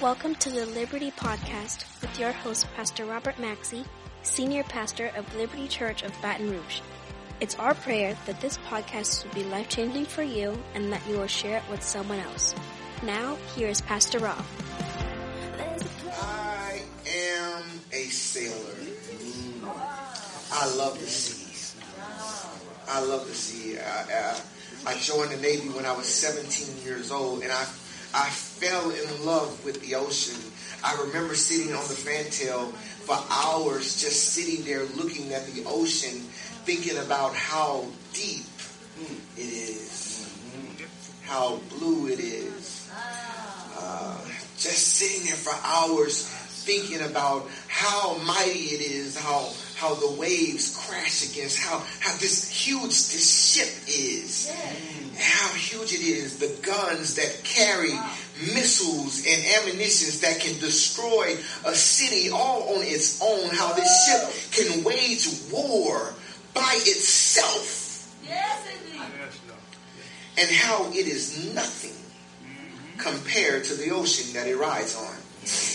Welcome to the Liberty Podcast with your host, Pastor Robert Maxey, Senior Pastor of Liberty Church of Baton Rouge. It's our prayer that this podcast will be life changing for you and that you will share it with someone else. Now, here is Pastor Rob. I am a sailor. I love the sea. I love the sea. I, I, I joined the Navy when I was 17 years old, and I I fell in love with the ocean. I remember sitting on the fantail for hours, just sitting there looking at the ocean, thinking about how deep it is, how blue it is. Uh, just sitting there for hours, thinking about how mighty it is, how how the waves crash against, how how this huge this ship is how huge it is, the guns that carry missiles and ammunitions that can destroy a city all on its own, how this ship can wage war by itself. Yes, indeed. And how it is nothing mm-hmm. compared to the ocean that it rides on.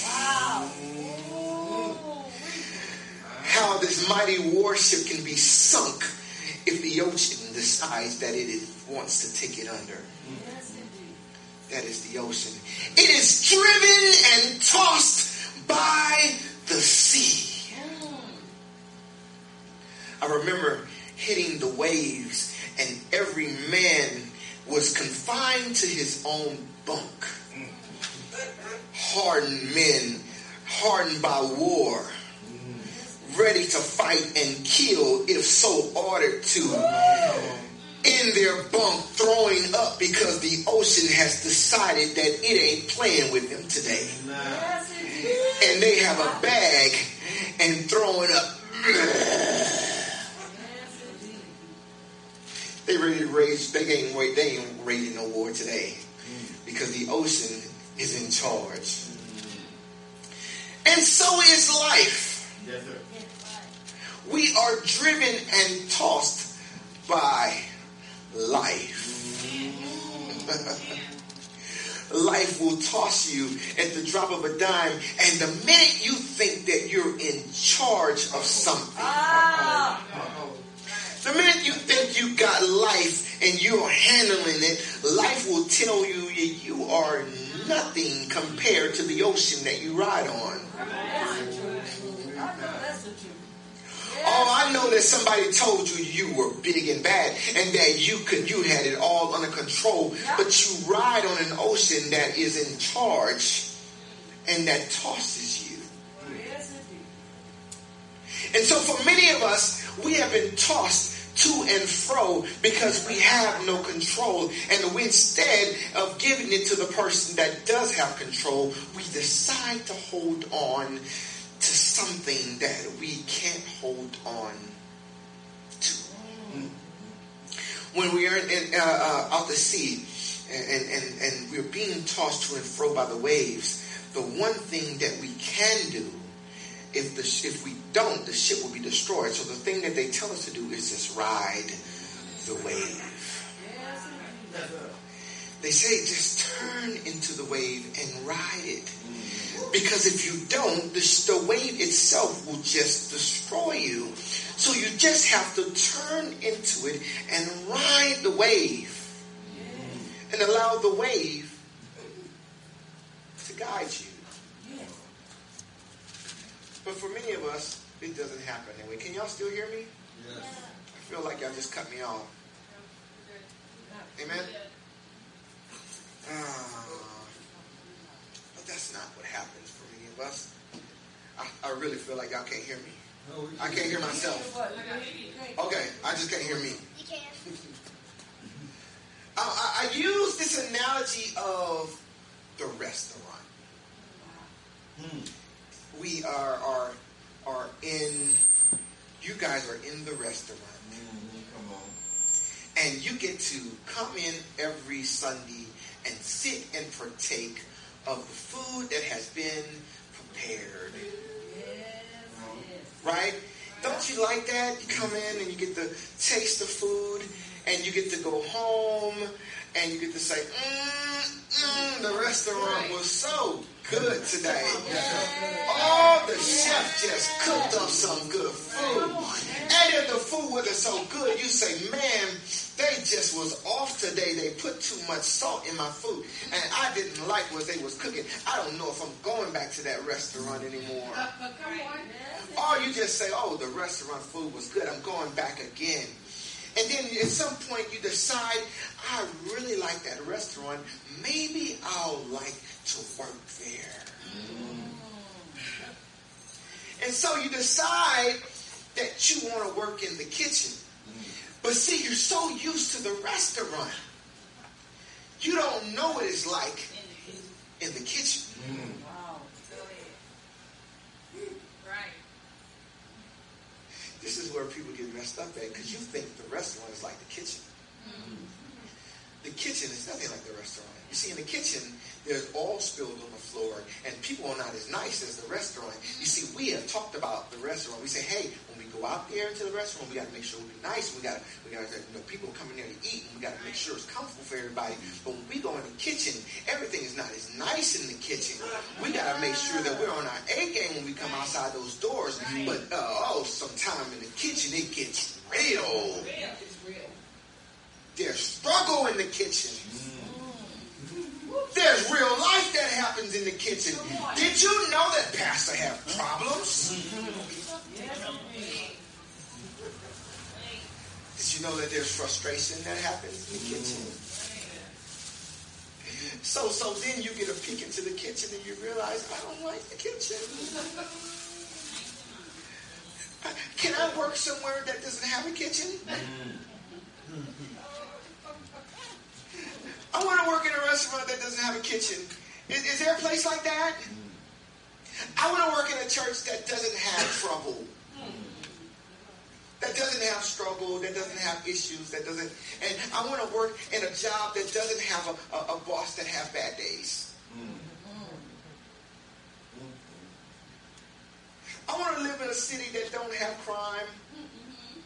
Wow. How this mighty warship can be sunk if the ocean decides that it is, wants to take it under. That is the ocean. It is driven and tossed by the sea. I remember hitting the waves, and every man was confined to his own bunk. Hardened men, hardened by war, mm. ready to fight and kill if so ordered to in their bunk throwing up because the ocean has decided that it ain't playing with them today. And they have a bag and throwing up. They ready to raise, They ain't. They ain't raging no war today because the ocean is in charge. And so is life. We are driven and tossed by life. life will toss you at the drop of a dime, and the minute you think that you're in charge of something, the minute you think you got life and you're handling it, life will tell you that you are nothing compared to the ocean that you ride on. Oh, I know that somebody told you you were big and bad and that you could you had it all under control, but you ride on an ocean that is in charge and that tosses you. And so for many of us, we have been tossed to and fro because we have no control. And instead of giving it to the person that does have control, we decide to hold on something that we can't hold on to. When we are in, uh, uh, out the sea and, and, and we're being tossed to and fro by the waves, the one thing that we can do if the if we don't, the ship will be destroyed. So the thing that they tell us to do is just ride the wave. They say just turn into the wave and ride it. Because if you don't, the, the wave itself will just destroy you. So you just have to turn into it and ride the wave and allow the wave to guide you. But for many of us, it doesn't happen that way. Can y'all still hear me? I feel like y'all just cut me off. Amen? Ah, but that's not what happens for many of us. I, I really feel like y'all can't hear me. I can't hear myself. What? Let me hear you. Can't- Okay, I just can't hear me. You can. I, I, I use this analogy of the restaurant. Hmm. We are are are in. You guys are in the restaurant. Mm-hmm, come on. and you get to come in every Sunday and sit and partake of the food that has been prepared. Yes, yes. Right? Don't you like that? You come in and you get to taste the food and you get to go home and you get to say, mm, Mm, the restaurant was so good today. Oh, the chef just cooked up some good food. And if the food wasn't so good, you say, man, they just was off today. They put too much salt in my food. And I didn't like what they was cooking. I don't know if I'm going back to that restaurant anymore. Or you just say, oh, the restaurant food was good. I'm going back again. And then at some point you decide, I really like that restaurant. Maybe I'll like to work there. And so you decide that you want to work in the kitchen. But see, you're so used to the restaurant. You don't know what it's like in the kitchen. Mm. Wow. Go ahead. Right. This is where people get messed up at because you think the restaurant is like the kitchen. Mm. The kitchen is nothing like the restaurant. You see, in the kitchen, there's all spilled on the floor, and people are not as nice as the restaurant. You see, we have talked about the restaurant. We say, hey, when we go out there into the restaurant, we got to make sure we're nice. We got, we got, you know, people coming there to eat, and we got to make sure it's comfortable for everybody. But when we go in the kitchen, everything is not as nice in the kitchen. We got to make sure that we're on our A game when we come outside those doors. But uh, oh, sometime in the kitchen, it gets real. Real. It's real. There's struggle in the kitchen. There's real life that happens in the kitchen. Did you know that pastor have problems? Did you know that there's frustration that happens in the kitchen? So, so then you get a peek into the kitchen and you realize, I don't like the kitchen. Can I work somewhere that doesn't have a kitchen? I want to work in a restaurant that doesn't have a kitchen. Is, is there a place like that? I want to work in a church that doesn't have trouble. That doesn't have struggle, that doesn't have issues, that doesn't, and I want to work in a job that doesn't have a, a, a boss that have bad days. Mm-hmm. I want to live in a city that don't have crime. Mm-hmm.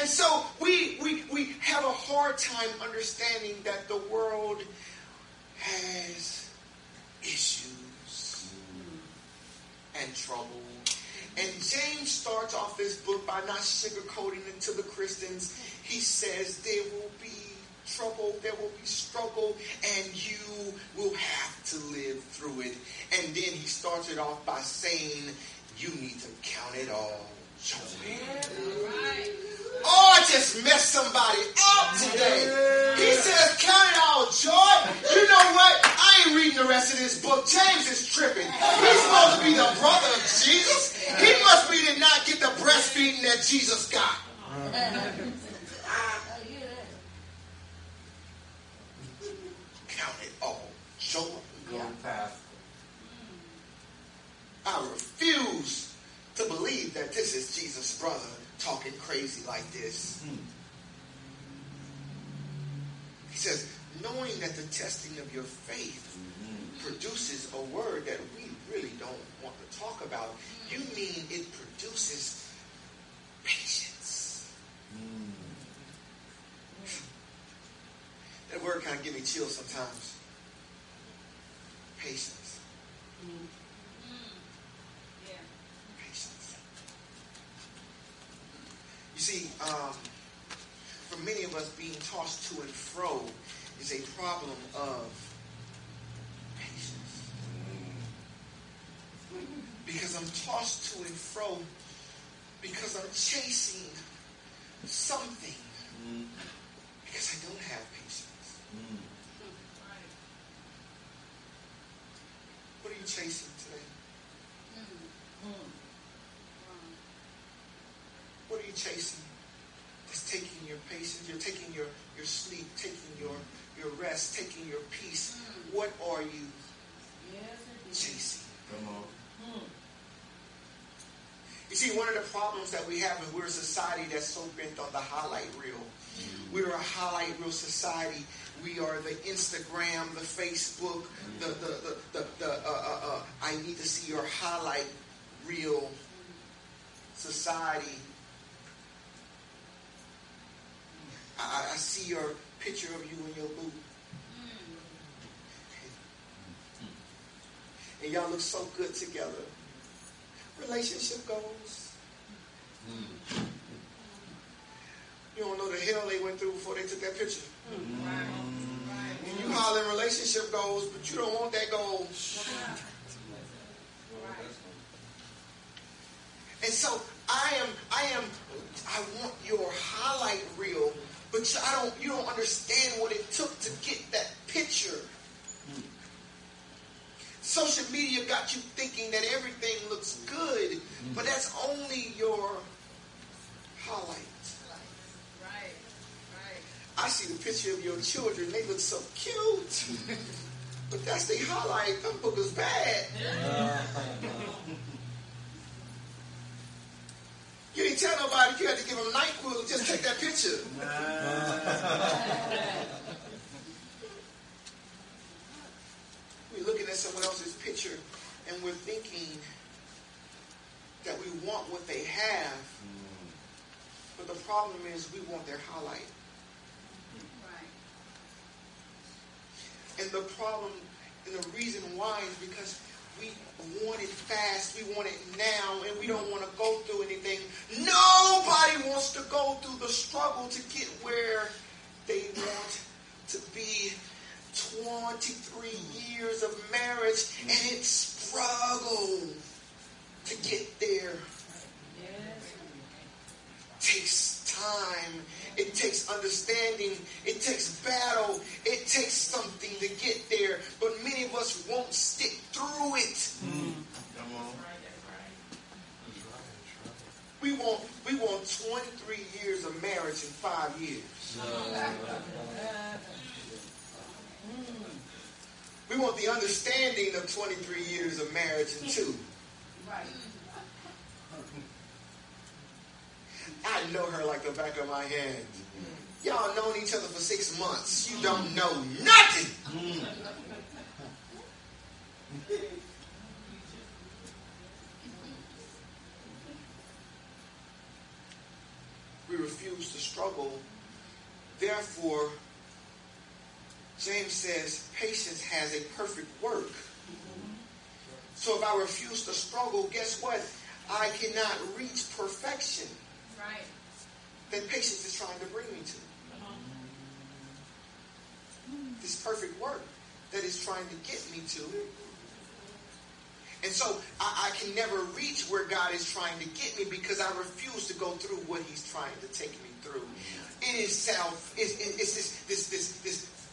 And so we, we, we have a hard time understanding that the world has issues and trouble. And James starts off this book by not sugarcoating it to the Christians. He says there will be trouble, there will be struggle, and you will have to live through it. And then he starts it off by saying, you need to count it all joy. Right. Oh, I just messed somebody up today. He says, count it all joy. You know what? I ain't reading the rest of this book. James is tripping. He's supposed to be the brother of Jesus. He must be to not get the breastfeeding that Jesus got. Uh-huh. Count it all joy. Going past. I refuse to believe that this is Jesus' brother talking crazy like this. Hmm. He says, knowing that the testing of your faith mm-hmm. produces a word that we really don't want to talk about, you mean it produces patience. Hmm. That word kind of give me chills sometimes. Patience. Yeah. Patience. You see, um, for many of us, being tossed to and fro is a problem of patience. Because I'm tossed to and fro because I'm chasing something because I don't have patience. What are you chasing today? What are you chasing? Your patience. You're taking your, your sleep, taking your, your rest, taking your peace. What are you Yes, chasing? Come on. You see, one of the problems that we have is we're a society that's so bent on the highlight reel. We're a highlight reel society. We are the Instagram, the Facebook, the the the, the, the uh, uh, uh, I need to see your highlight reel society. I, I- I see your picture of you in your boot. Hmm. and y'all look so good together. Relationship goals. Hmm. You don't know the hell they went through before they took that picture. Hmm. And you hollering relationship goals, but you don't want that goal. And so I am, I am, I want your highlight reel, but I don't, you don't understand what it took to get that picture. Social media got you thinking that everything looks good, but that's only your highlight. Right. Right. I see the picture of your children, they look so cute. But that's the highlight. Them boogers bad. Uh-huh. You didn't tell nobody you had to give them NyQuil. Just take that picture. We're looking at someone else's picture and we're thinking that we want what they have. Mm. But the problem is we want their highlight. Right. And the problem and the reason why is because we want it fast, we want it now, and we don't want to go through anything. Nobody wants to go through the struggle to get where they want to be. 23 years of marriage, and it's struggle to get there. Yes. takes time. It takes understanding. It takes battle. It takes something to get there. But many of us won't stick through it. Come on. We want we want 23 years of marriage in five years. Mm. We want the understanding of 23 years of marriage in two. Right. I know her like the back of my hand. Y'all known each other for six months. You don't know nothing. We refuse to struggle. Therefore, James says patience has a perfect work. So if I refuse to struggle, guess what? I cannot reach perfection. That patience is trying to bring me to. This perfect work that is trying to get me to. And so I, I can never reach where God is trying to get me because I refuse to go through what He's trying to take me through. Is self. It's, it's this this this this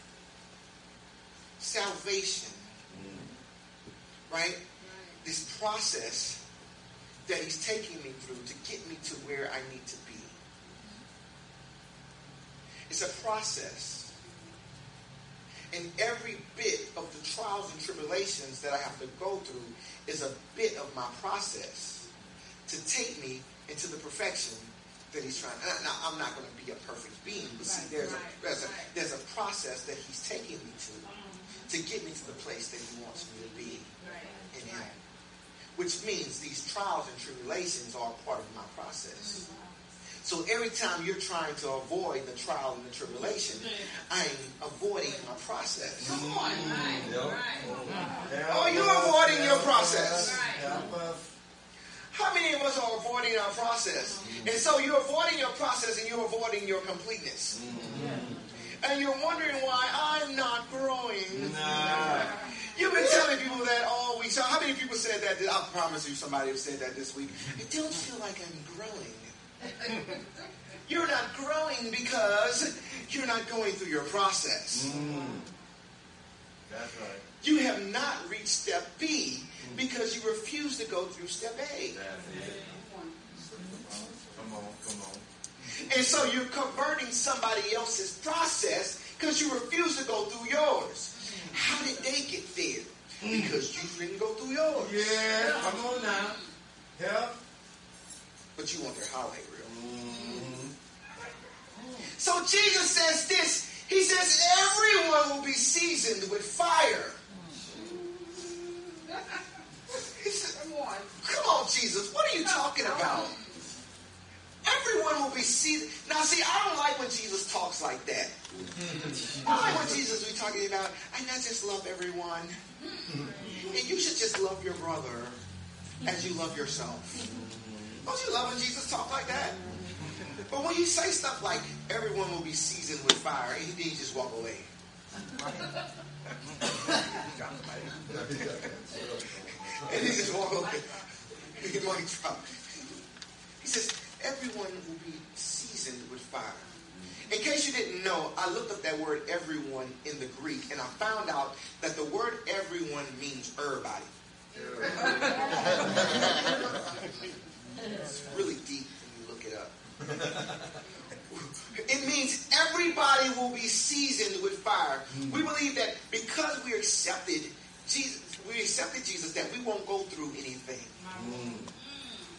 salvation, right? This process that He's taking me through to get me to where I need to be. It's a process. And every bit of the trials and tribulations that I have to go through is a bit of my process to take me into the perfection that He's trying. Now, now, I'm not going to be a perfect being, but see, there's a, there's a there's a process that He's taking me to to get me to the place that He wants me to be in Him. Which means these trials and tribulations are part of my process. Mm-hmm. So every time you're trying to avoid the trial and the tribulation, I'm avoiding my process. Come on. Right. Yep. Right. Oh, you're avoiding your process. How many of us are avoiding our process? And so you're avoiding your process and you're avoiding your completeness. Mm-hmm. And you're wondering why I'm not growing. Nah. You've been telling people that all week. So how many people said that? I promise you somebody has said that this week. I don't feel like I'm growing. You're not growing because you're not going through your process. That's right. You have not reached step B because you refuse to go through step A. Come on, come on. And so you're converting somebody else's process because you refuse to go through yours. How did they get there? Because you didn't go through yours. Yeah, come on now. Help. But you want their. Mm-hmm. So Jesus says this. He says everyone will be seasoned with fire. He said, Come on. Come on, Jesus. What are you talking about? Everyone will be seasoned. Now, see, I don't like when Jesus talks like that. I like when Jesus be talking about, and I just love everyone. And you should just love your brother as you love yourself. Don't you love when Jesus talk like that? But when you say stuff like, everyone will be seasoned with fire, and then you just walk away. and he just walk away. He might drop. He says, everyone will be seasoned with fire. In case you didn't know, I looked up that word everyone in the Greek, and I found out that the word everyone means everybody. it's really deep when you look it up. It means everybody will be seasoned with fire. Hmm. We believe that because we accepted Jesus, we accepted Jesus, that we won't go through anything. Hmm.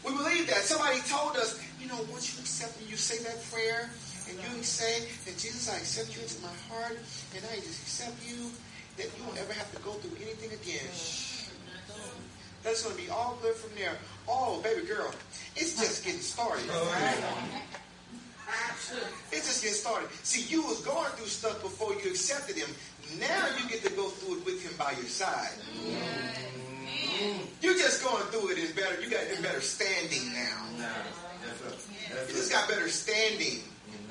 We believe that. Somebody told us, you know, once you accept me, you say that prayer, and you say that Jesus, I accept you into my heart, and I just accept you, that you won't ever have to go through anything again. Hmm. That's going to be all good from there. Oh, baby girl, it's just getting started. Oh, it's just getting started. See, you was going through stuff before you accepted him. Now you get to go through it with him by your side. You just going through it is better. You got in better standing now. You just got better standing,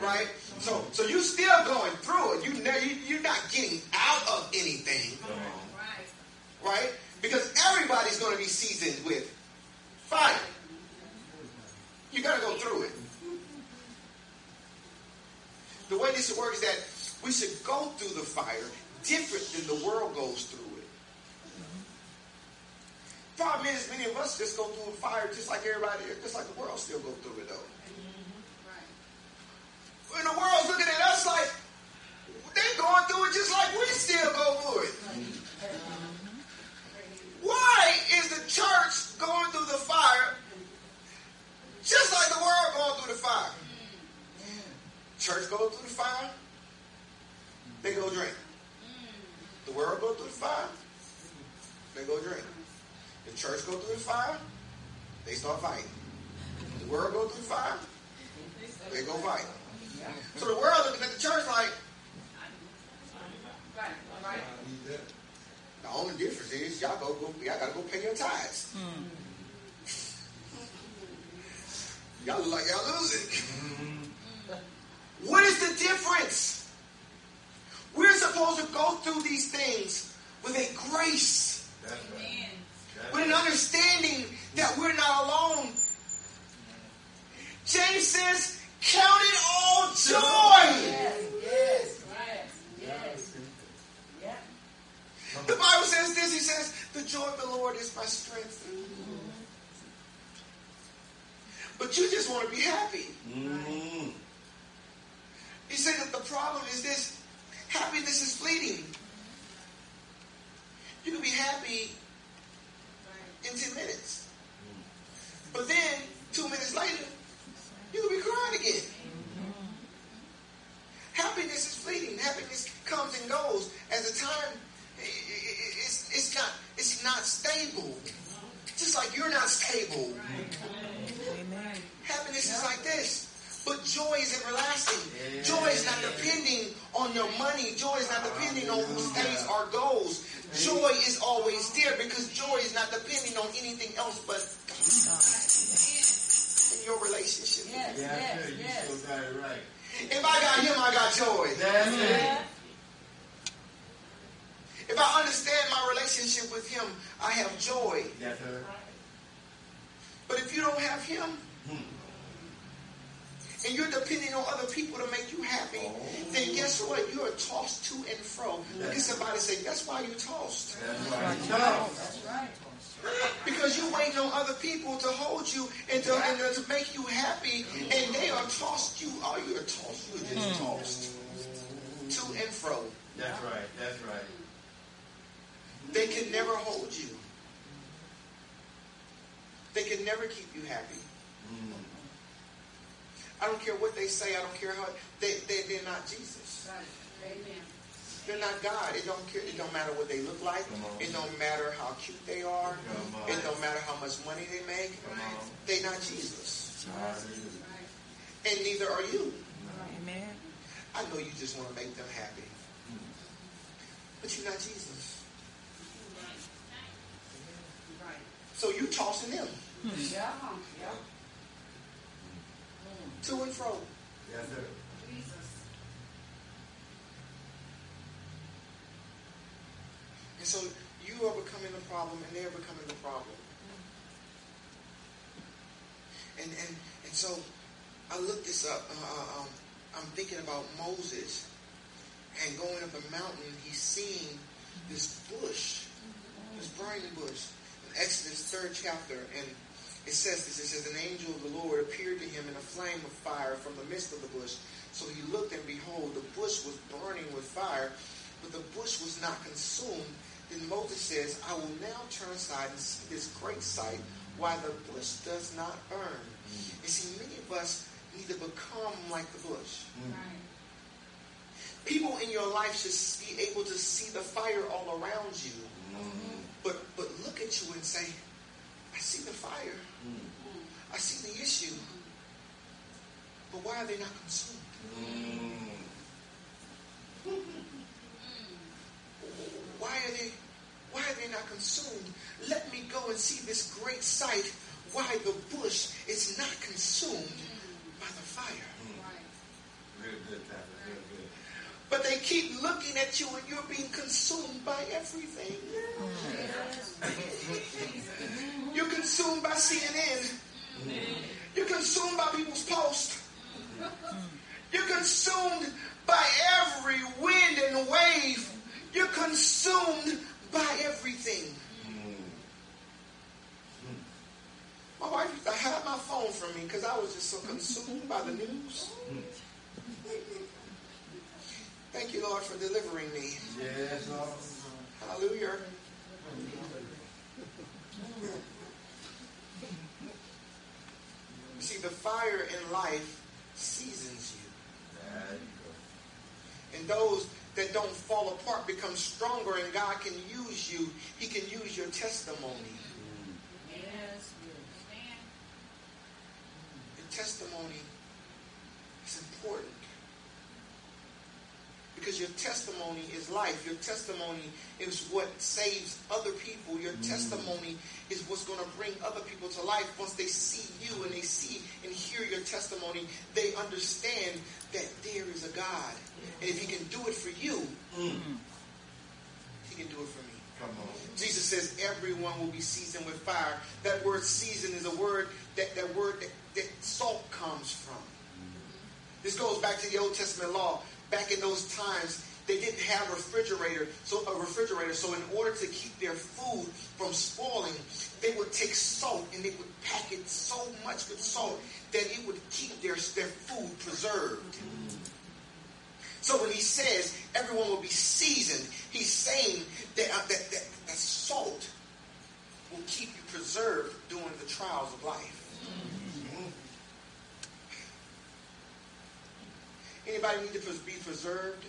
right? So, so you still going through it. You, you you're not getting out of anything, right? Because everybody's going to be seasoned with fire. You got to go through it. The way this works is that we should go through the fire different than the world goes through it. Problem is, many of us just go through a fire just like everybody, just like the world still go through it though. When the world's looking at us like they're going through it just like we still go through it. Why is the church going through the fire just like the world going through the fire? Church go through the fire, they go drink. The world go through the fire, they go drink. The church go through the fire, they start fighting. The world go through the fire, they go fight. So the world looking at the church like, the only difference is y'all go, go y'all gotta go pay your tithes. Y'all look like y'all losing. What is the difference? We're supposed to go through these things with a grace, with an understanding that we're not alone. James says, Count it all joy. The Bible says this. He says, The joy of the Lord is my strength. Mm-hmm. But you just want to be happy. He can never keep you happy. I don't care what they say. I don't care how they, they they're not Jesus. Right. Amen. They're not God. It don't care. It don't matter what they look like. It don't matter how cute they are. Come on. It don't matter how much money they make. Come on. They're not Jesus, Hallelujah. and neither are you. Amen. I know you just want to make them happy, hmm. but you're not Jesus. So you tossing them Hmm. Yeah. Hmm. Hmm. Yeah. to and fro. Yes, sir. Jesus. And so you are becoming the problem and they're becoming the problem. And and and so I looked this up. Uh, uh, um, I'm thinking about Moses and going up a mountain. He's seeing this bush, this burning bush. In Exodus third chapter, and it says this. It says an angel of the Lord appeared to him in a flame of fire from the midst of the bush. So he looked and behold, the bush was burning with fire, but the bush was not consumed. Then Moses says, I will now turn aside and see this great sight, why the bush does not burn. Mm. You see, many of us need to become like the bush. Mm. Right. People in your life should be able to see the fire all around you, mm. but but look at you and say, I see the fire. I see the issue. But why are they not consumed? Why are they why are they not consumed? Let me go and see this great sight why the bush is not consumed by the fire. Right. Real good, Pastor. Real good. But they keep looking at you and you're being consumed by everything. You're consumed by CNN. You're consumed by people's posts. You're consumed by every wind and wave. You're consumed by everything. My wife used to hide my phone from me because I was just so consumed by the news. Thank you, Lord, for delivering me. Yes, Lord. Hallelujah. You see, the fire in life seasons you. You. And those that don't fall apart become stronger, and God can use you. He can use your testimony. Yes. Stand. Your testimony is important. Because your testimony is life. Your testimony is what saves other people. Your mm. testimony is what's going to bring other people to life. Once they see you and they see and hear your testimony, they understand that there is a God. And if he can do it for you, mm. he can do it for me. Come on. Jesus says everyone will be seasoned with fire. That word season is a word that that word that, that salt comes from. Mm. This goes back to the Old Testament law. Back in those times, they didn't have refrigerator, so a refrigerator. So in order to keep their food from spoiling, they would take salt and they would pack it so much with salt that it would keep their, their food preserved. So when he says everyone will be seasoned, he's saying that, uh, that, that, that salt will keep you preserved during the trials of life. Anybody need to be preserved?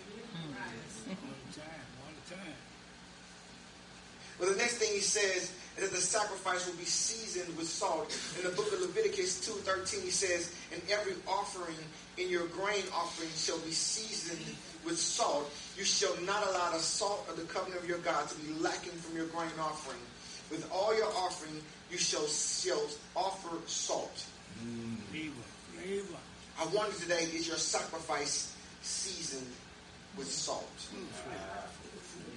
Well, the next thing he says is that the sacrifice will be seasoned with salt. In the book of Leviticus 2.13, he says, And every offering in your grain offering shall be seasoned with salt. You shall not allow the salt of the covenant of your God to be lacking from your grain offering. With all your offering, you shall, shall offer salt. Mm. I wonder today, is your sacrifice seasoned with salt?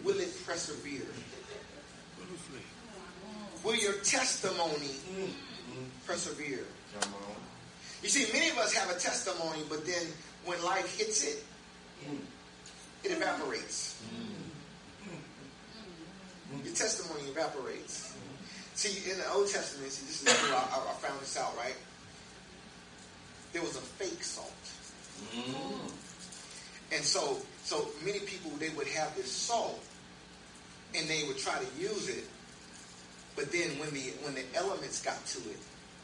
Will it persevere? Will your testimony persevere? You see, many of us have a testimony, but then when life hits it, it evaporates. Your testimony evaporates. See, in the Old Testament, see, this is I, I found this out, right? There was a fake salt. Mm. And so, so many people, they would have this salt, and they would try to use it, but then when the when the elements got to it,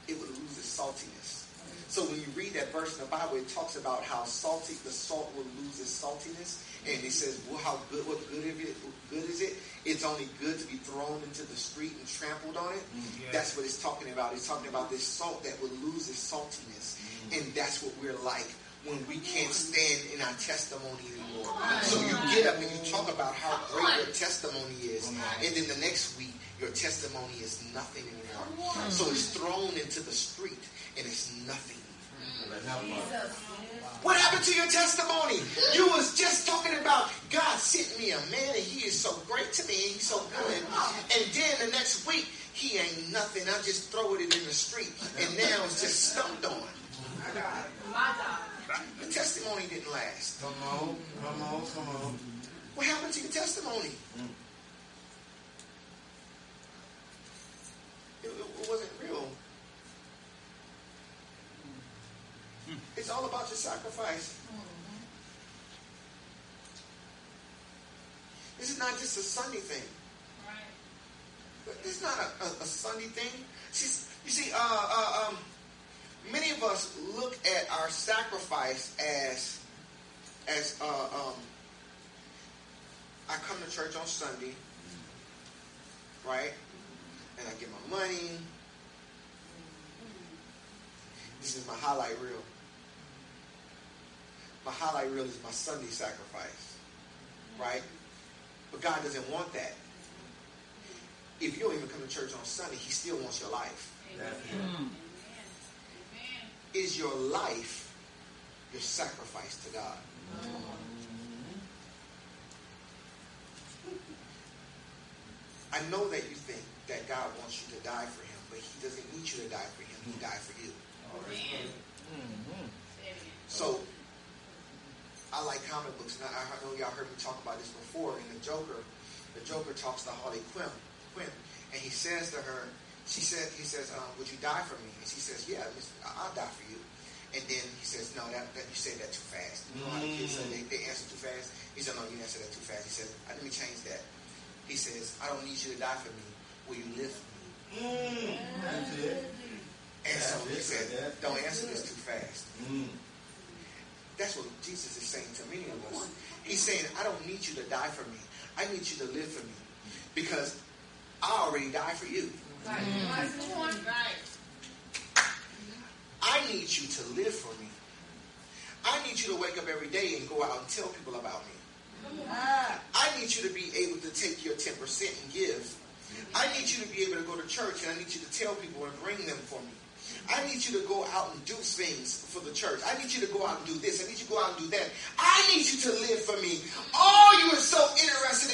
it would lose its saltiness. So when you read that verse in the Bible, it talks about how salty the salt will lose its saltiness, and it says, "Well, how good? What good of it? What good is it? It's only good to be thrown into the street and trampled on it." Mm-hmm. That's what it's talking about. It's talking about this salt that will lose its saltiness, mm-hmm. and that's what we're like when we can't stand in our testimony anymore. So you get up and you talk about how great your testimony is, and then the next week your testimony testimony is nothing anymore. So it's thrown into the street and it's nothing. What happened to your testimony? You was just talking about God sent me a man and he is so great to me and he's so good. And then the next week, he ain't nothing. I just throw it in the street and now it's just stumped on. My God. The testimony didn't last. Come on, come on, come on. What happened to your testimony? It, it wasn't real. It's all about your sacrifice. This is not just a Sunday thing. It's not a, a, a Sunday thing. See, you see, uh, uh, um, many of us look at our sacrifice as, as uh, um, I come to church on Sunday, right? And I get my money. This is my highlight reel. My highlight reel is my Sunday sacrifice, right? But God doesn't want that. If you don't even come to church on Sunday, He still wants your life. Is your life your sacrifice to God? I know that you think that God wants you to die for Him, but He doesn't need you to die for Him. He died for you. So, I like comic books, and I, I know y'all heard me talk about this before. In the Joker, the Joker talks to Harley Quinn, Quinn, and he says to her, she said, he says, um, "Would you die for me?" And she says, "Yeah, I'll die for you." And then he says, "No, that, that you said that too fast. You know how the kids say they, they answer too fast." He said, "No, you answered that too fast." He said, "Let me change that." He says, "I don't need you to die for me. Will you live for me?" That's it. And so he said, "Don't answer this too fast." Mm. That's what Jesus is saying to many of us. He's saying, I don't need you to die for me. I need you to live for me. Because I already died for you. I need you to live for me. I need you to wake up every day and go out and tell people about me. I need you to be able to take your 10% and give. I need you to be able to go to church and I need you to tell people and bring them for me. I need you to go out and do things for the church. I need you to go out and do this. I need you to go out and do that. I need you to live for me. Oh, you are so interested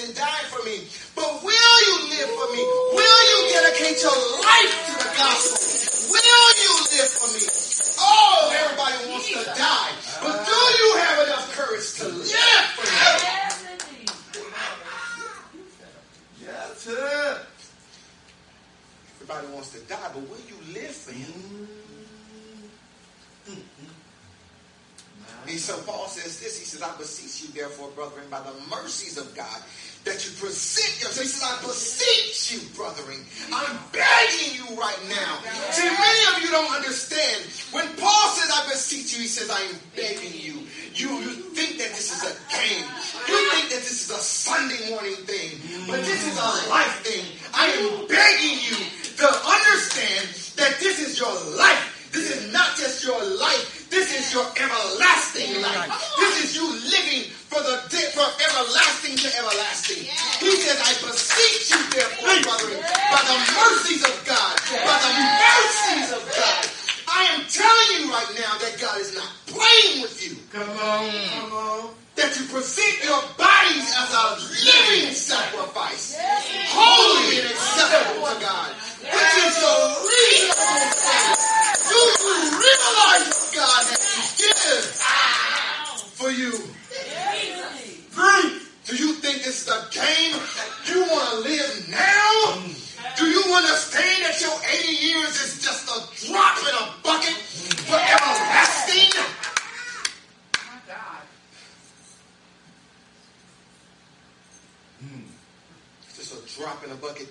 drop in a bucket.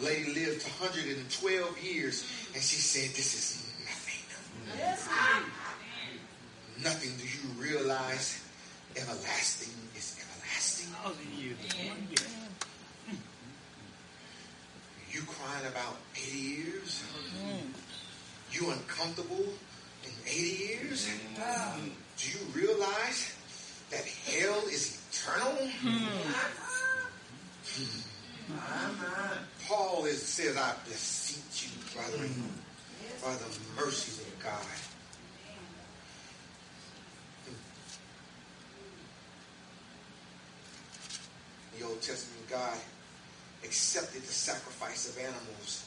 Lady lived 112 years, and she said, "This is nothing. Nothing. Do you realize everlasting is everlasting? You crying about 80 years? You uncomfortable in 80 years? Do you realize that hell is eternal? Uh-huh. Paul is, says, I beseech you, brethren, mm. by the mercies of God. The Old Testament God accepted the sacrifice of animals.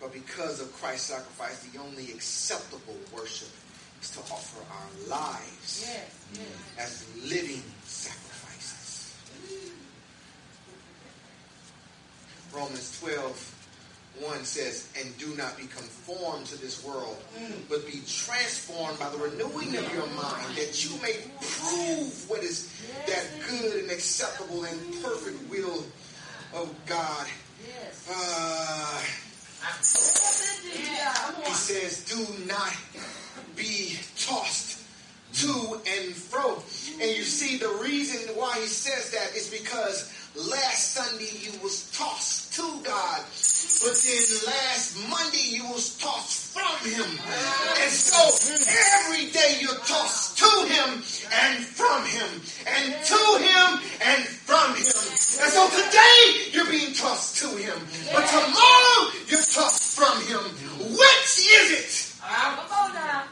But because of Christ's sacrifice, the only acceptable worship is to offer our lives Yes, yes. as living sacrifices. Romans 12, 1 says, And do not be conformed to this world, but be transformed by the renewing of your mind, that you may prove what is that good and acceptable and perfect will of God. Uh, he says, Do not be tossed to and fro. And you see, the reason why he says that is because last Sunday you was tossed to God, but then last Monday you was tossed from him. And so every day you're tossed to him and from him, and to him and from him. And so today you're being tossed to him, but tomorrow you're tossed from him. Which is it? Come on now.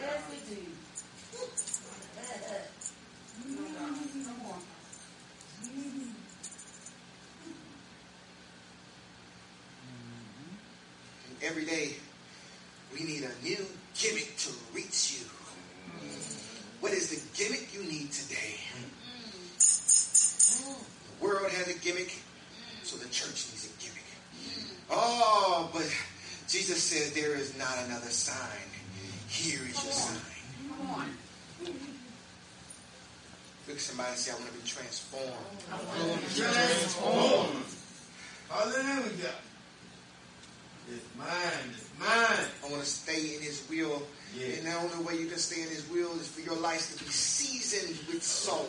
Yes, we do. Come on. And every day, we need a new gimmick to reach you. What is the gimmick you need today? The world has a gimmick, so the church needs a gimmick. Oh, but Jesus says there is not another sign. Here is your sign. Come on. Look at somebody and say, I want to be transformed. Transformed. Hallelujah. It's mine. It's mine. I want to stay in his will. Yeah. And the only way you can stay in his will is for your life to be seasoned with salt.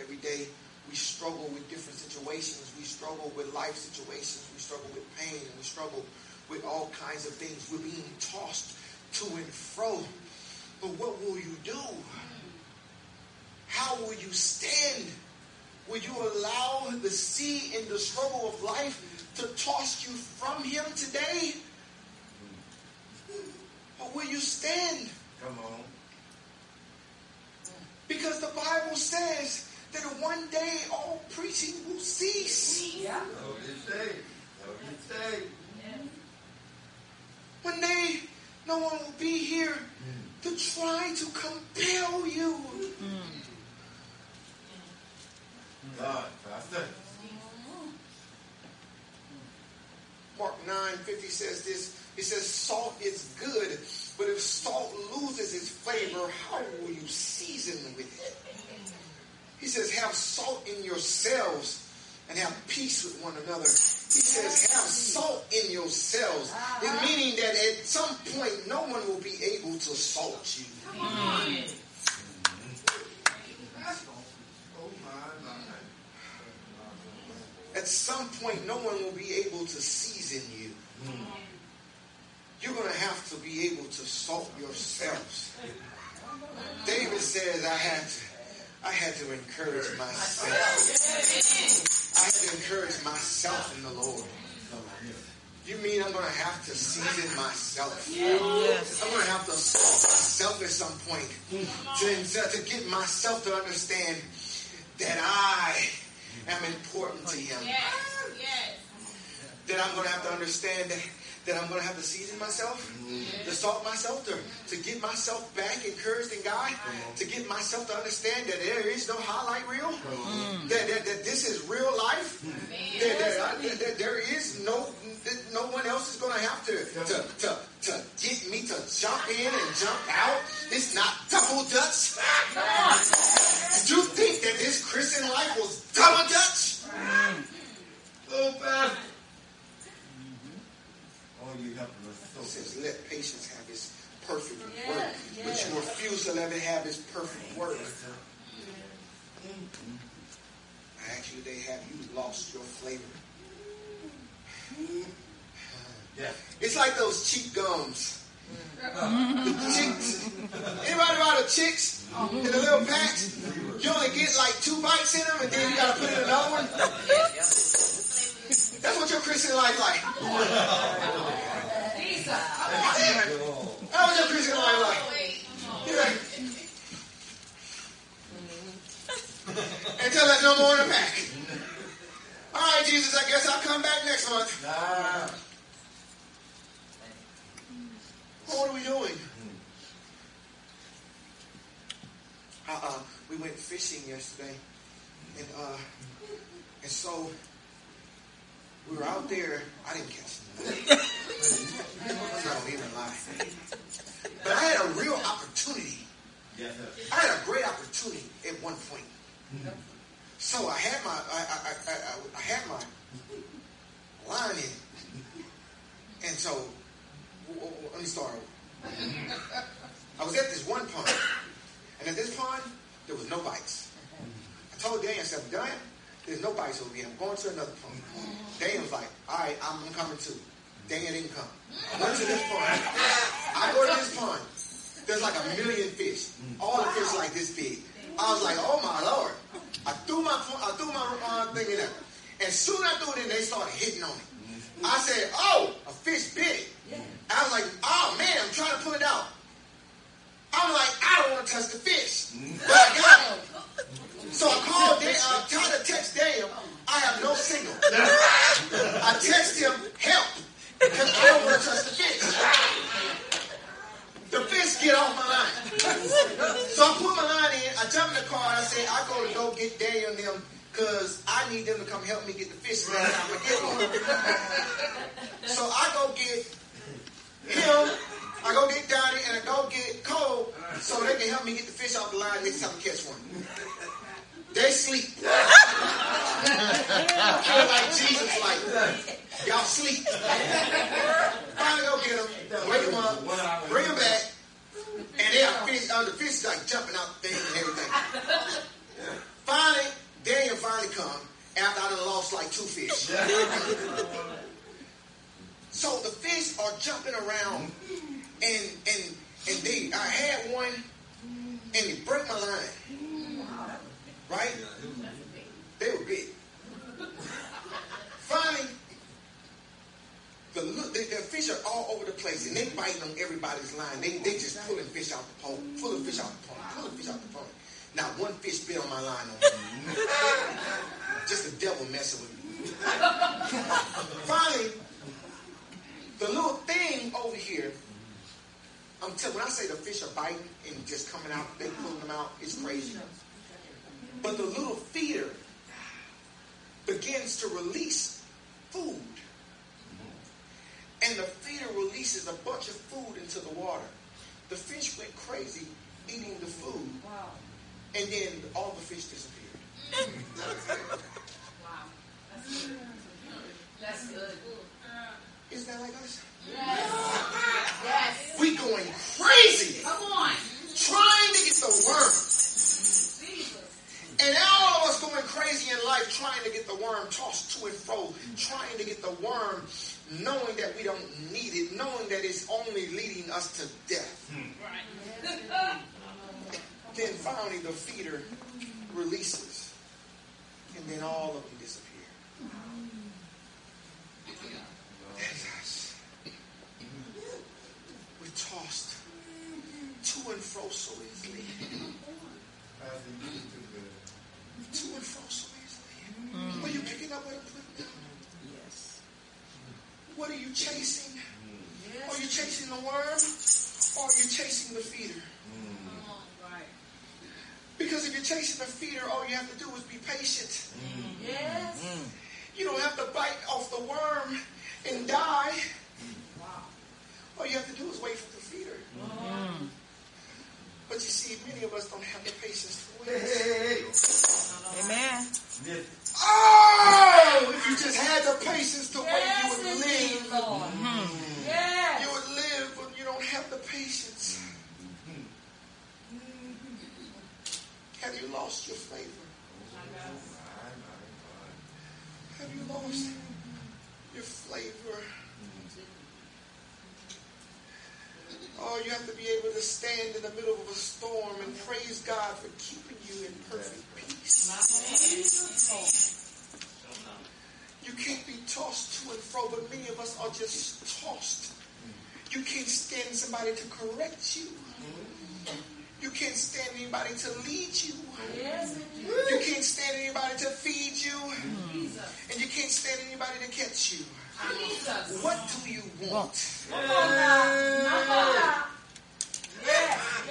Every day we struggle with different situations. We struggle with life situations. We struggle with pain. We struggle with all kinds of things. We're being tossed to and fro. But what will you do? How will you stand? Will you allow the sea and the struggle of life to toss you from him today? Or will you stand? Come on. Because the Bible says that one day all preaching will cease. Yeah. So you say. So you say. One day no one will be here to try to compel you. Mm. Mark 9 50 says this. He says, Salt is good, but if salt loses its flavor, how will you season with it? He says, Have salt in yourselves and have peace with one another. He says, Have salt in yourselves. It meaning that at some point, no one will be able to salt you. Oh my, my. At some point, no one will be able to season you. You're going to have to be able to salt yourselves. David says, I had to, I had to encourage myself. I had to encourage myself in the Lord. You mean I'm going to have to season myself? I'm going to have to salt myself at some point to, to get myself to understand that I am important to Him. Yes. Yes. That I'm going to have to understand that, that I'm going to have to season myself, to salt myself, to, to get myself back encouraged in God, to get myself to understand that there is no highlight reel, that, that, that this is real life, that, that, that- that there is no no one else is going to have to, to, to, to get me to jump in and jump out. It's not double dutch. Did you think that this Christian life was double dutch? Oh, Pastor. Mm-hmm. Oh, you helping It us so says, let patience have its perfect work, Yes, but you refuse to let it have its perfect work. I ask you today, have you lost your flavor? Yeah. It's like those cheap gums The chicks. Anybody buy the chicks in the little packs? You only get like two bites in them, and then you gotta put in another one. That's what your Christian life like. How was your Christian life like? Like, until there's no more in the pack. All right, Jesus, I guess I'll come back next month. What are we doing? Uh, uh, we went fishing yesterday, and uh, and so we were out there. I didn't catch nothing. I don't even lie. But I had a real opportunity. I had a great opportunity at one point. So I had my I, I, I, I, I had my line in, and so let me start. I was at this one pond, and at this pond there was no bites. I told Daniel, I said, Daniel, there's no bites over here. I'm going to another pond. Daniel was like, all right, I'm coming too. Daniel didn't come. I went to this pond. I go to this pond. There's like a million fish. All the fish like this big. I was like, oh my lord. I threw my I threw my uh, thing in there. And soon I threw it in, they started hitting on it. I said, oh, a fish bit it. I was like, oh man, I'm trying to pull it out. I'm like, I don't want to touch the fish. But I got him. So I called Dan, uh, tried to text Daniel. I have no signal. I text him, help. Because I don't want to touch the fish. The fish get off my line. So I put my line in, I jump in the car, and I said, I go to go get Daniel and them because I need them to come help me get the fish next time I get one. So I go get him, I go get Donnie, and I go get Cole so they can help me get the fish off the line next time I catch one. They sleep. I was like Jesus, like, y'all sleep. Finally go get them, wake them up, bring them back, and they are fish, uh, the fish is like jumping out things and everything. Finally, Daniel finally come after I done lost like two fish. So the fish are jumping around, and and and they I had one, and it broke my line. Right? They were big. Finally, the, look, the, the fish are all over the place, and they biting on everybody's line. They they just pulling fish out the pole, pulling fish out the pole, pulling fish out the pole. Not one fish bit on my line no more. Just the devil messing with me. Finally, the little thing over here, I'm telling when I say the fish are biting and just coming out, they pulling them out, it's crazy. But the little feeder begins to release food. And the feeder releases a bunch of food into the water. The fish went crazy eating the food. And then all the fish disappeared. That's good. Isn't that like us? Yes. Yes. We going crazy Come on. trying to get the worm. Jesus. And all of us going crazy in life trying to get the worm tossed to and fro, trying to get the worm knowing that we don't need it, knowing that it's only leading us to death. Hmm. Then finally the feeder releases. And then all of them disappear. That's us. We're tossed to and fro so easily. To and fro so easily. Are you picking up what I'm putting down? Yes. What are you chasing? Are you chasing the worm or are you chasing the feeder? Come on. Right. Because if you're chasing the feeder, all you have to do is be patient. Mm-hmm. Yes. Mm-hmm. You don't have to bite off the worm and die. Wow. All you have to do is wait for the feeder. Mm-hmm. But you see, many of us don't have the patience to wait. Amen. Oh, if you just had the patience to wait, you Yes, would indeed, live. Lord. You Yes. would live, but you don't have the patience. Have you lost your flavor? Have you lost your flavor? Oh, you have to be able to stand in the middle of a storm and praise God for keeping you in perfect peace. You can't be tossed to and fro, but many of us are just tossed. You can't stand somebody to correct you. You can't stand anybody to lead you. Yes, You can't stand anybody to feed you. Jesus. And you can't stand anybody to catch you. Jesus. What do you want? Come on now. Come on now. Yes,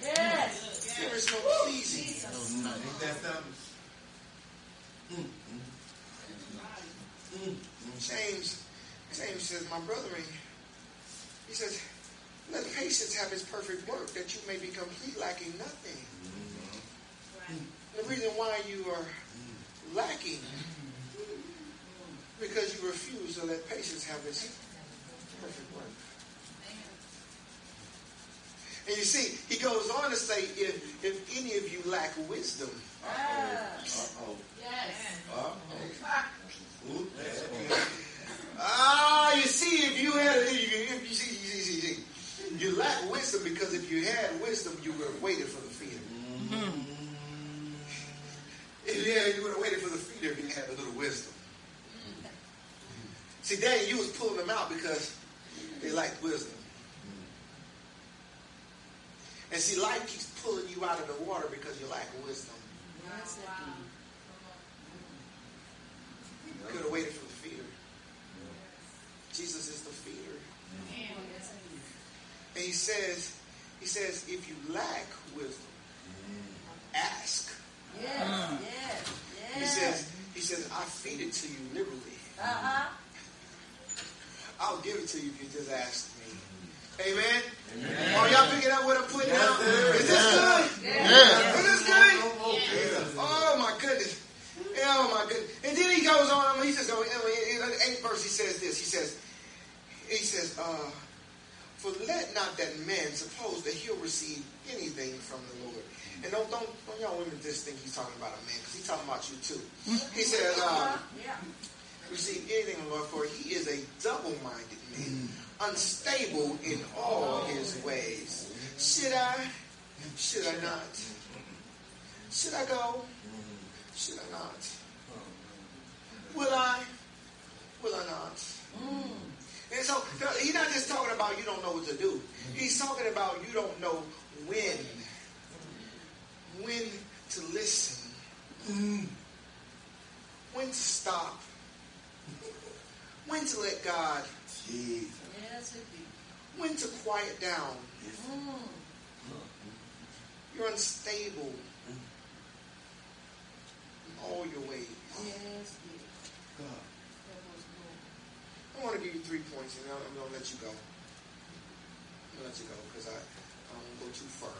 yes. There is no pleasing. Something? James, James says, my brethren, he says, let patience have its perfect work, that you may be complete, lacking nothing. The reason why you are lacking, because you refuse to let patience have its perfect work. And you see, he goes on to say, if, if any of you lack wisdom, Uh-oh. Yes. Uh-oh. Ah, you see, if you had, if you, if you see, you see, you see, you lack wisdom because if you had wisdom, you would have waited for the feeder. Mm-hmm. If you, had, you would have waited for the feeder if you had a little wisdom. See, Daniel, you was pulling them out because they lacked wisdom. And see, life keeps pulling you out of the water because you lack wisdom. You could have waited for the feeder. Jesus is the feeder. And he says, he says, if you lack wisdom, ask. Yes, yes, He says, he says, I feed it to you liberally. Uh-huh. I'll give it to you if you just ask me. Amen. Are y'all picking up what I'm putting out? Is this good? Is this good? Oh my goodness. Oh my goodness. And then he goes on, he says, oh, in the eighth verse, he says this. He says, he says, uh, for let not that man suppose that he'll receive anything from the Lord. And don't, don't, don't y'all women just think he's talking about a man, because he's talking about you too. He says, Yeah. receive anything from the Lord, for he is a double-minded man, unstable in all his ways. Should I? Should I not? Should I go? Should I not? Will I? Will I not? And so he's not just talking about you don't know what to do. He's talking about you don't know when. When to listen. When to stop. When to let God. When to quiet down. You're unstable in all your ways. Yes, it God. I want to give you three points, and I'm going to let you go. I'm going to let you go because I, I don't want to go too far.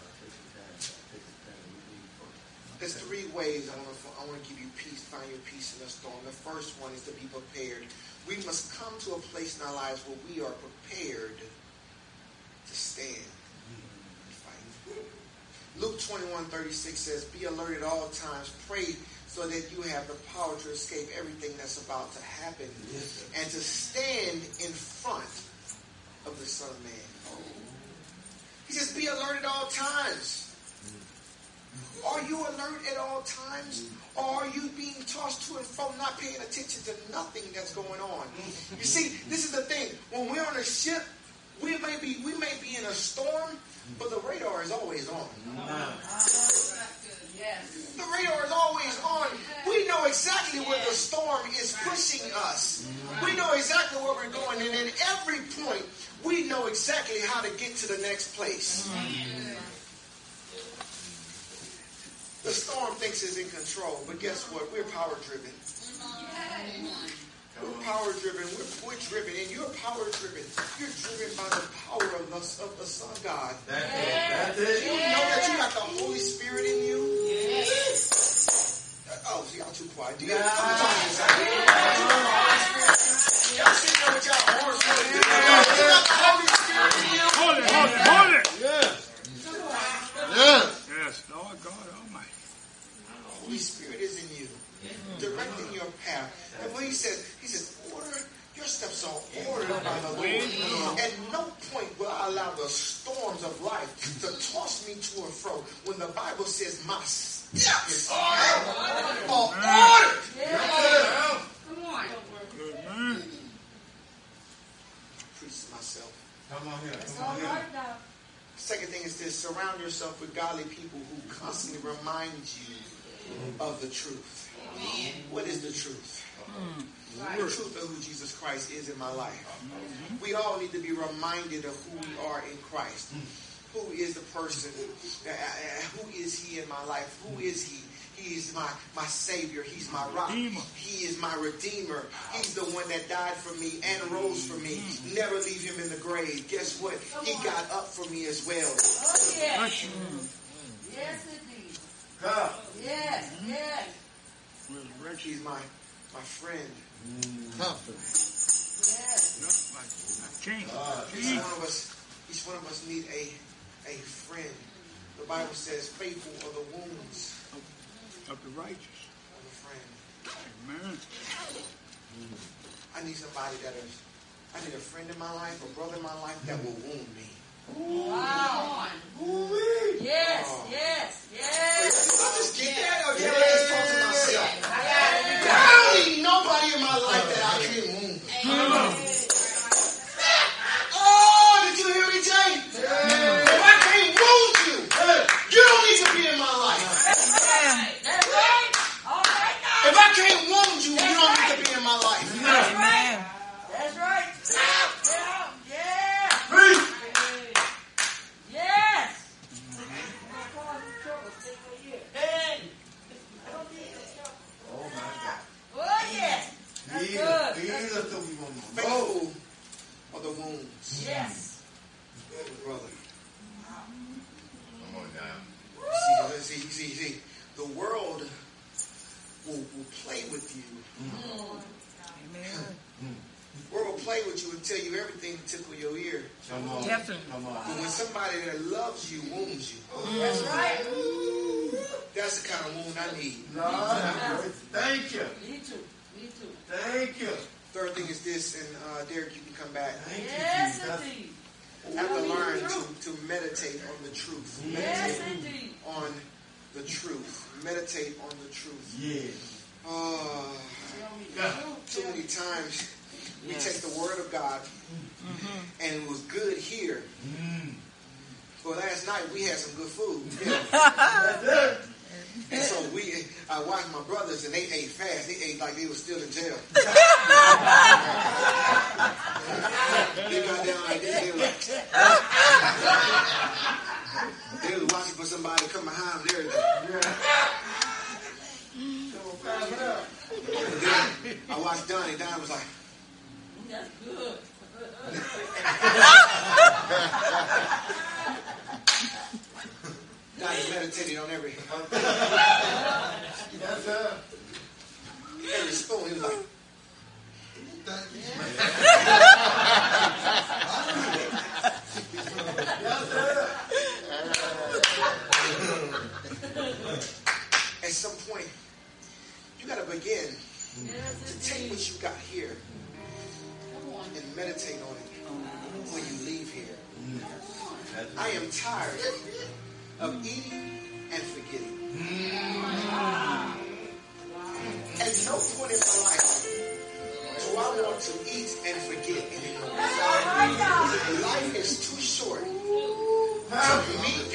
There's three ways I want to I want to give you peace, find your peace in the storm. The first one is to be prepared. We must come to a place in our lives where we are prepared to stand and fight. Luke 21, 36 says, Be alert at all times, pray so that you have the power to escape everything that's about to happen Yes, and to stand in front of the Son of Man. He says, Be alert at all times. Mm-hmm. Are you alert at all times? Or are you being tossed to and fro, not paying attention to nothing that's going on? You see, this is the thing. When we're on a ship, we may be we may be in a storm, but the radar is always on. Yes. The radar is always on. We know exactly where the storm is pushing us. We know exactly where we're going, and at every point, we know exactly how to get to the next place. The storm thinks it's in control, but guess what? We're power driven. We're power driven. We're, we're driven, and you're power driven. You're driven by the power of the, of the Son God. That's it. That's it. You know that you got the Holy Spirit in you. Oh, see, y'all too quiet. Do you, talking. Y'all sitting there with y'all horns the Holy Spirit in you. Hold it, hold it, hold it. Yes. Yes. Yes, Lord God Almighty. Holy Spirit is in you, directing your path. And what he says, he says, order Your steps are ordered by the Lord. At no point will I allow the storms of life to toss me to and fro when the Bible says my steps are ordered. Come on. Come on Come on here. Second thing is this surround yourself with godly people who constantly remind you of the truth. What is the truth? The truth of who Jesus Christ is in my life. We all need to be reminded of who we are in Christ. Who is the person? uh, uh, Who is he in my life? Who is he? He is my, my Savior. He's my rock. Redeemer. He is my Redeemer. He's the one that died for me and rose for me. Never leave him in the grave. Guess what? He got up for me as well. Oh, yes. Bless you. Yes, indeed. God. Yes, yes. Resurrection. He's my, my friend. Yes. Yep, like, like Each one of us, each one of us need a, a friend. The Bible says, faithful are the wounds Of the righteous. of a friend. Amen. I need somebody that is, I need a friend in my life, a brother in my life that will wound me. Wow. Yes, oh. yes, Did yes. I just get that or did I just talk to myself? I don't need nobody in my life that I can wound. Oh, can't wound you, you don't need to be in my life. Amen. That's right. Yeah, yeah. Preach. Yes. Oh my God. Oh, yes. That's Lead good. us. Lead us till we want more. Faithful are the wounds, Yes. brother. Come on now. See, see, see, see. The world will, will play with you. Amen. world will play with you and tell you everything to tickle your ear. Come on. Definitely. Come on. But when somebody that loves you wounds you, That's right. that's the kind of wound I need. Lord, thank you. Me too. Me too. Thank you. Third thing is this, and uh, Derek, you can come back. Thank Yes, Jesus. indeed. I have to learn to, to meditate on the truth. Yes, Meditate indeed. on the truth. Meditate on the truth. Yeah. Oh, Tell me the Yeah. truth. too many times we take the word of God mm-hmm. and it was good here. Mm. But last night we had some good food. and so we, I watched my brothers and they ate fast. They ate like they were still in jail. they got down like this. They were like, they was watching for somebody to come behind them. and everything. I watched Donnie. Donnie was like, That's good. Donnie meditated on every Yes, sir. every spoon. He was like, Yes, sir. Some point, you got to begin to take what you got here and meditate on it when you leave here. I am tired of eating and forgetting. At no point in my life do I want to eat and forget anymore. All right now. Life is too short to meet